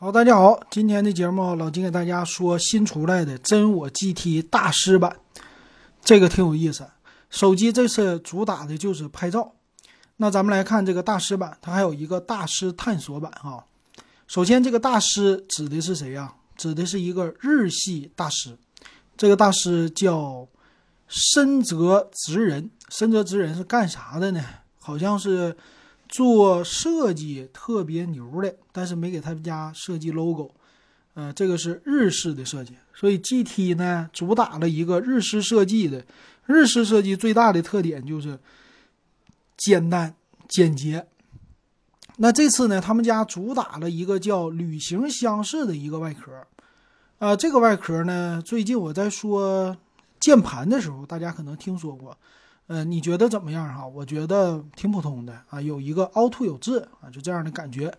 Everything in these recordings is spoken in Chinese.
好，大家好，今天的节目老金给大家说新出来的真我 GT 大师版，这个挺有意思。手机这次主打的就是拍照，那咱们来看这个大师版，它还有一个大师探索版哈。首先，这个大师指的是谁呀？指的是一个日系大师，这个大师叫深泽直人。深泽直人是干啥的呢？好像是。做设计特别牛的，但是没给他们家设计 logo，呃，这个是日式的设计，所以 GT 呢主打了一个日式设计的。日式设计最大的特点就是简单简洁。那这次呢，他们家主打了一个叫旅行箱式的一个外壳，啊，这个外壳呢，最近我在说键盘的时候，大家可能听说过。呃，你觉得怎么样哈？我觉得挺普通的啊，有一个凹凸有致啊，就这样的感觉。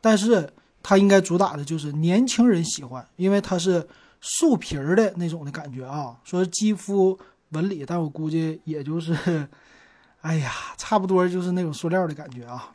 但是它应该主打的就是年轻人喜欢，因为它是树皮儿的那种的感觉啊。说肌肤纹理，但我估计也就是，哎呀，差不多就是那种塑料的感觉啊。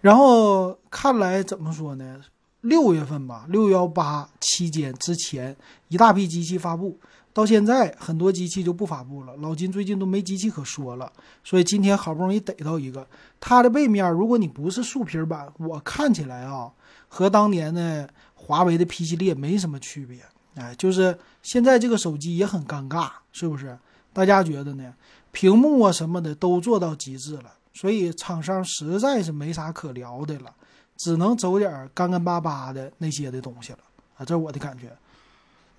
然后看来怎么说呢？六月份吧，六幺八期间之前一大批机器发布。到现在很多机器就不发布了，老金最近都没机器可说了，所以今天好不容易逮到一个，它的背面，如果你不是竖皮版，我看起来啊，和当年的华为的 P 系列没什么区别，哎，就是现在这个手机也很尴尬，是不是？大家觉得呢？屏幕啊什么的都做到极致了，所以厂商实在是没啥可聊的了，只能走点干干巴巴的那些的东西了啊，这是我的感觉。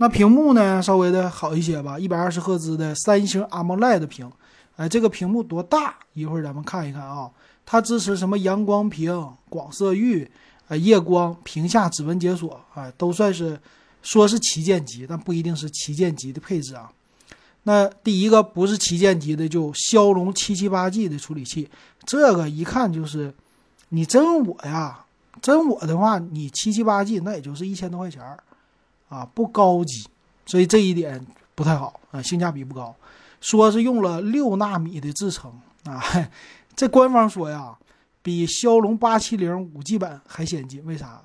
那屏幕呢，稍微的好一些吧，一百二十赫兹的三星 AMOLED 屏，哎，这个屏幕多大？一会儿咱们看一看啊。它支持什么阳光屏、广色域、呃夜光、屏下指纹解锁，哎，都算是说是旗舰级，但不一定是旗舰级的配置啊。那第一个不是旗舰级的，就骁龙七七八 G 的处理器，这个一看就是你真我呀，真我的话，你七七八 G 那也就是一千多块钱儿。啊，不高级，所以这一点不太好啊，性价比不高。说是用了六纳米的制程啊，这官方说呀，比骁龙八七零五 G 版还先进。为啥？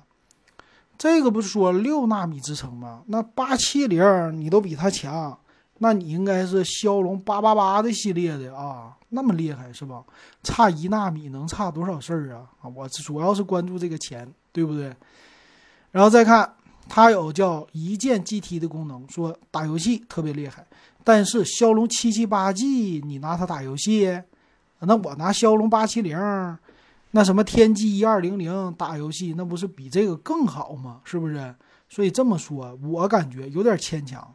这个不是说六纳米制程吗？那八七零你都比它强，那你应该是骁龙八八八的系列的啊，那么厉害是吧？差一纳米能差多少事儿啊？啊，我主要是关注这个钱，对不对？然后再看。它有叫一键 GT 的功能，说打游戏特别厉害。但是骁龙七七八 G 你拿它打游戏，那我拿骁龙八七零，那什么天玑一二零零打游戏，那不是比这个更好吗？是不是？所以这么说，我感觉有点牵强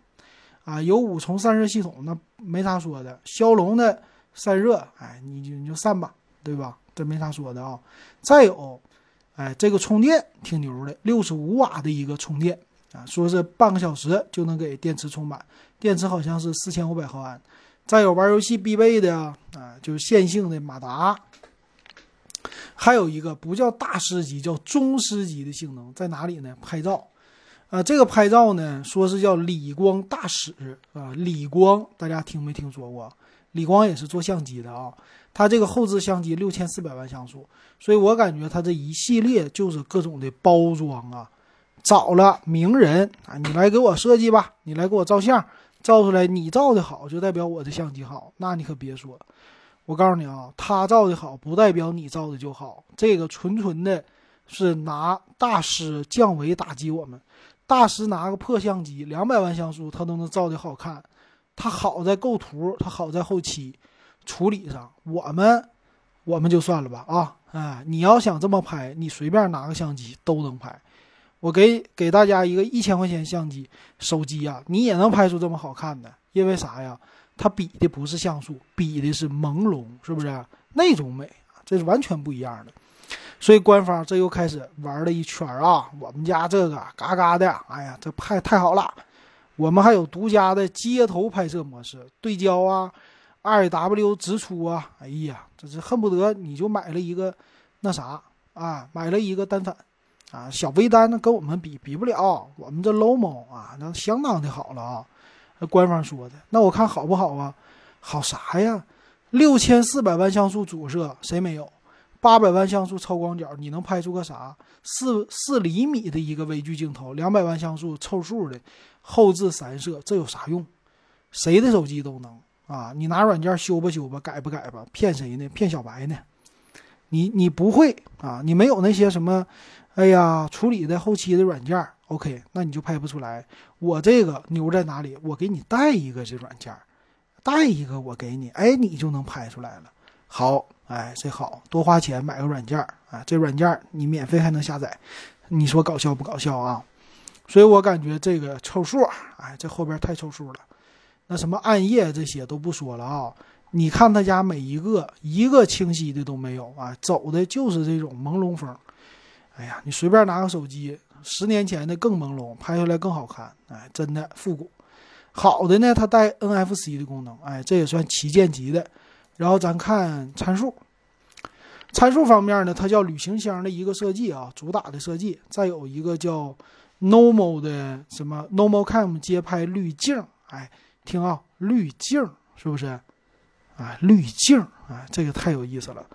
啊。有五重散热系统，那没啥说的。骁龙的散热，哎，你就你就散吧，对吧？这没啥说的啊。再有。哎，这个充电挺牛的，六十五瓦的一个充电啊，说是半个小时就能给电池充满，电池好像是四千五百毫安。再有玩游戏必备的啊，就是线性的马达。还有一个不叫大师级，叫中师级的性能在哪里呢？拍照啊，这个拍照呢，说是叫理光大使啊，理光大家听没听说过？李光也是做相机的啊。它这个后置相机六千四百万像素，所以我感觉它这一系列就是各种的包装啊，找了名人啊，你来给我设计吧，你来给我照相，照出来你照的好就代表我的相机好，那你可别说，我告诉你啊，他照的好不代表你照的就好，这个纯纯的是拿大师降维打击我们，大师拿个破相机两百万像素他都能照的好看，它好在构图，它好在后期。处理上，我们我们就算了吧啊！哎，你要想这么拍，你随便拿个相机都能拍。我给给大家一个一千块钱相机手机呀，你也能拍出这么好看的。因为啥呀？它比的不是像素，比的是朦胧，是不是那种美这是完全不一样的。所以官方这又开始玩了一圈啊！我们家这个嘎嘎的，哎呀，这拍太好了！我们还有独家的街头拍摄模式，对焦啊。二 W 直出啊！哎呀，这是恨不得你就买了一个那啥啊，买了一个单反啊，小微单那跟我们比比不了，我们这 Lomo 啊，那相当的好了啊。那官方说的，那我看好不好啊？好啥呀？六千四百万像素主摄谁没有？八百万像素超广角，你能拍出个啥？四四厘米的一个微距镜头，两百万像素凑数的后置三摄，这有啥用？谁的手机都能啊！你拿软件修吧修吧，改吧改吧，骗谁呢？骗小白呢？你你不会啊？你没有那些什么，哎呀，处理的后期的软件，OK，那你就拍不出来。我这个牛在哪里？我给你带一个这软件，带一个我给你，哎，你就能拍出来了。好，哎，这好多花钱买个软件啊，这软件你免费还能下载，你说搞笑不搞笑啊？所以我感觉这个凑数，哎，这后边太凑数了。那什么暗夜这些都不说了啊。你看他家每一个一个清晰的都没有啊，走的就是这种朦胧风。哎呀，你随便拿个手机，十年前的更朦胧，拍出来更好看。哎，真的复古。好的呢，它带 NFC 的功能，哎，这也算旗舰级的。然后咱看参数，参数方面呢，它叫旅行箱的一个设计啊，主打的设计。再有一个叫 Normal 的什么 Normal Cam 街拍滤镜，哎，听啊，滤镜是不是？啊，滤镜啊，这个太有意思了。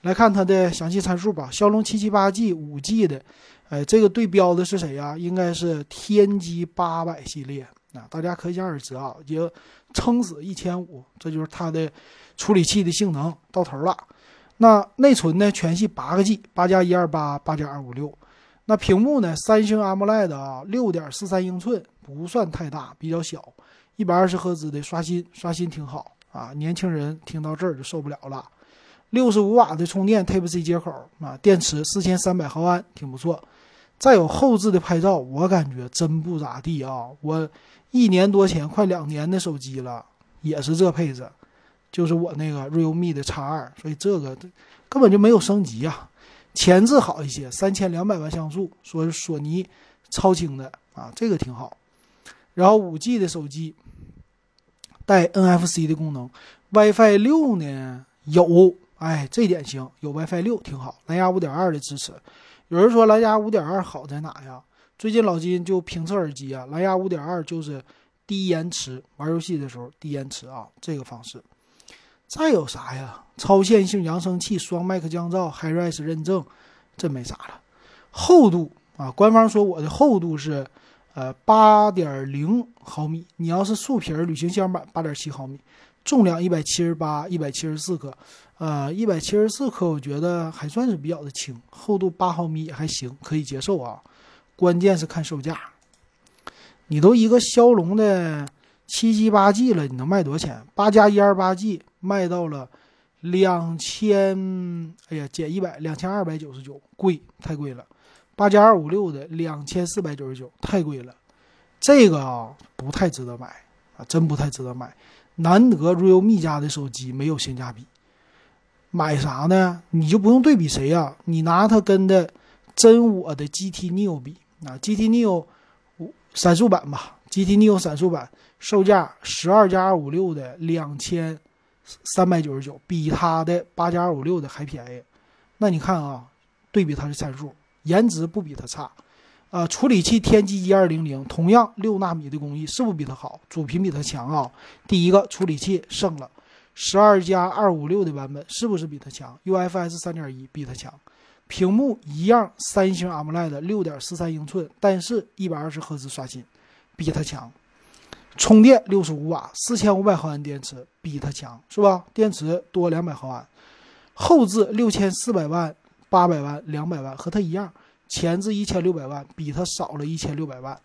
来看它的详细参数吧。骁龙七七八 G 五 G 的，哎，这个对标的是谁呀？应该是天玑八百系列啊。大家可想而知啊，也撑死一千五，这就是它的处理器的性能到头了。那内存呢？全系八个 G，八加一二八，八加二五六。那屏幕呢？三星 AMOLED 啊，六点四三英寸，不算太大，比较小。一百二十赫兹的刷新，刷新挺好。啊，年轻人听到这儿就受不了了。六十五瓦的充电 Type C 接口啊，电池四千三百毫安，挺不错。再有后置的拍照，我感觉真不咋地啊。我一年多前，快两年的手机了，也是这配置，就是我那个 Realme 的 X 二，所以这个根本就没有升级啊。前置好一些，三千两百万像素，说是索尼超清的啊，这个挺好。然后五 G 的手机。带 NFC 的功能，WiFi 六呢有，哎，这点行，有 WiFi 六挺好。蓝牙五点二的支持，有人说蓝牙五点二好在哪呀？最近老金就评测耳机啊，蓝牙五点二就是低延迟，玩游戏的时候低延迟啊，这个方式。再有啥呀？超线性扬声器，双麦克降噪，HiRes 认证，这没啥了。厚度啊，官方说我的厚度是。呃，八点零毫米。你要是竖皮旅行箱版，八点七毫米，重量一百七十八、一百七十四克。呃，一百七十四克，我觉得还算是比较的轻，厚度八毫米也还行，可以接受啊。关键是看售价，你都一个骁龙的七 G 八 G 了，你能卖多少钱？八加一二八 G 卖到了两千，哎呀，减一百，两千二百九十九，贵，太贵了。八加二五六的两千四百九十九，太贵了，这个啊不太值得买啊，真不太值得买。难得 realme 家的手机没有性价比，买啥呢？你就不用对比谁呀？你拿它跟的真我的 GT Neo 比啊，GT Neo 闪速版吧，GT Neo 闪速版售价十二加二五六的两千三百九十九，比它的八加二五六的还便宜。那你看啊，对比它的参数。颜值不比它差，呃，处理器天玑一二零零，同样六纳米的工艺，是不比它好？主频比它强啊。第一个处理器胜了，十二加二五六的版本是不是比它强？UFS 三点一比它强。屏幕一样，三星 AMOLED 六点四三英寸，但是一百二十赫兹刷新，比它强。充电六十五瓦，四千五百毫安电池，比它强是吧？电池多两百毫安，后置六千四百万。八百万、两百万和它一样，前置一千六百万，比它少了一千六百万。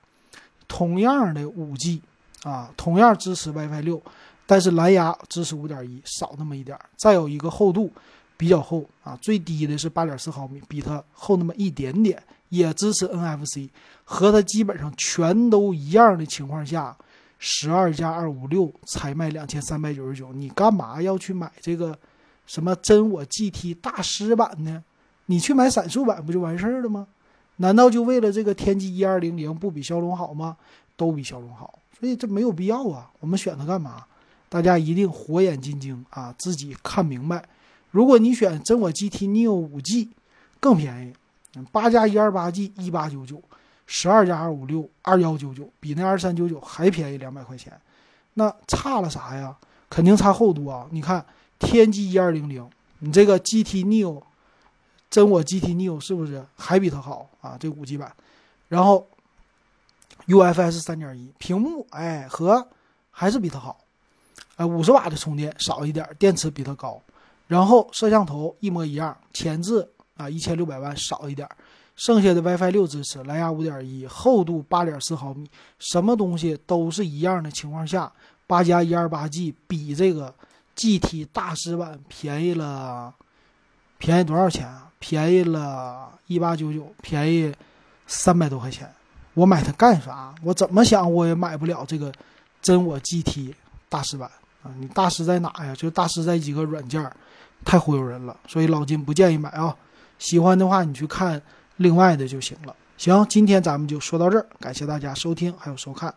同样的五 G 啊，同样支持 WiFi 六，但是蓝牙支持五点一，少那么一点。再有一个厚度比较厚啊，最低的是八点四毫米，比它厚那么一点点，也支持 NFC，和它基本上全都一样的情况下，十二加二五六才卖两千三百九十九，你干嘛要去买这个什么真我 GT 大师版呢？你去买闪速版不就完事儿了吗？难道就为了这个天玑一二零零不比骁龙好吗？都比骁龙好，所以这没有必要啊。我们选它干嘛？大家一定火眼金睛啊，自己看明白。如果你选真我 GT Neo 五 G，更便宜，八加一二八 G 一八九九，十二加二五六二幺九九，比那二三九九还便宜两百块钱。那差了啥呀？肯定差厚度啊！你看天玑一二零零，你这个 GT Neo。真我 GT Neo 是不是还比它好啊？这五 G 版，然后 UFS 三点一屏幕，哎，和还是比它好，哎，五十瓦的充电少一点，电池比它高，然后摄像头一模一样，前置啊一千六百万少一点，剩下的 WiFi 六支持，蓝牙五点一，厚度八点四毫米，什么东西都是一样的情况下，八加一二八 G 比这个 GT 大师版便宜了，便宜多少钱啊？便宜了一八九九，便宜三百多块钱。我买它干啥？我怎么想我也买不了这个真我 GT 大师版啊！你大师在哪呀？就大师在几个软件，太忽悠人了。所以老金不建议买啊。喜欢的话你去看另外的就行了。行，今天咱们就说到这儿，感谢大家收听还有收看。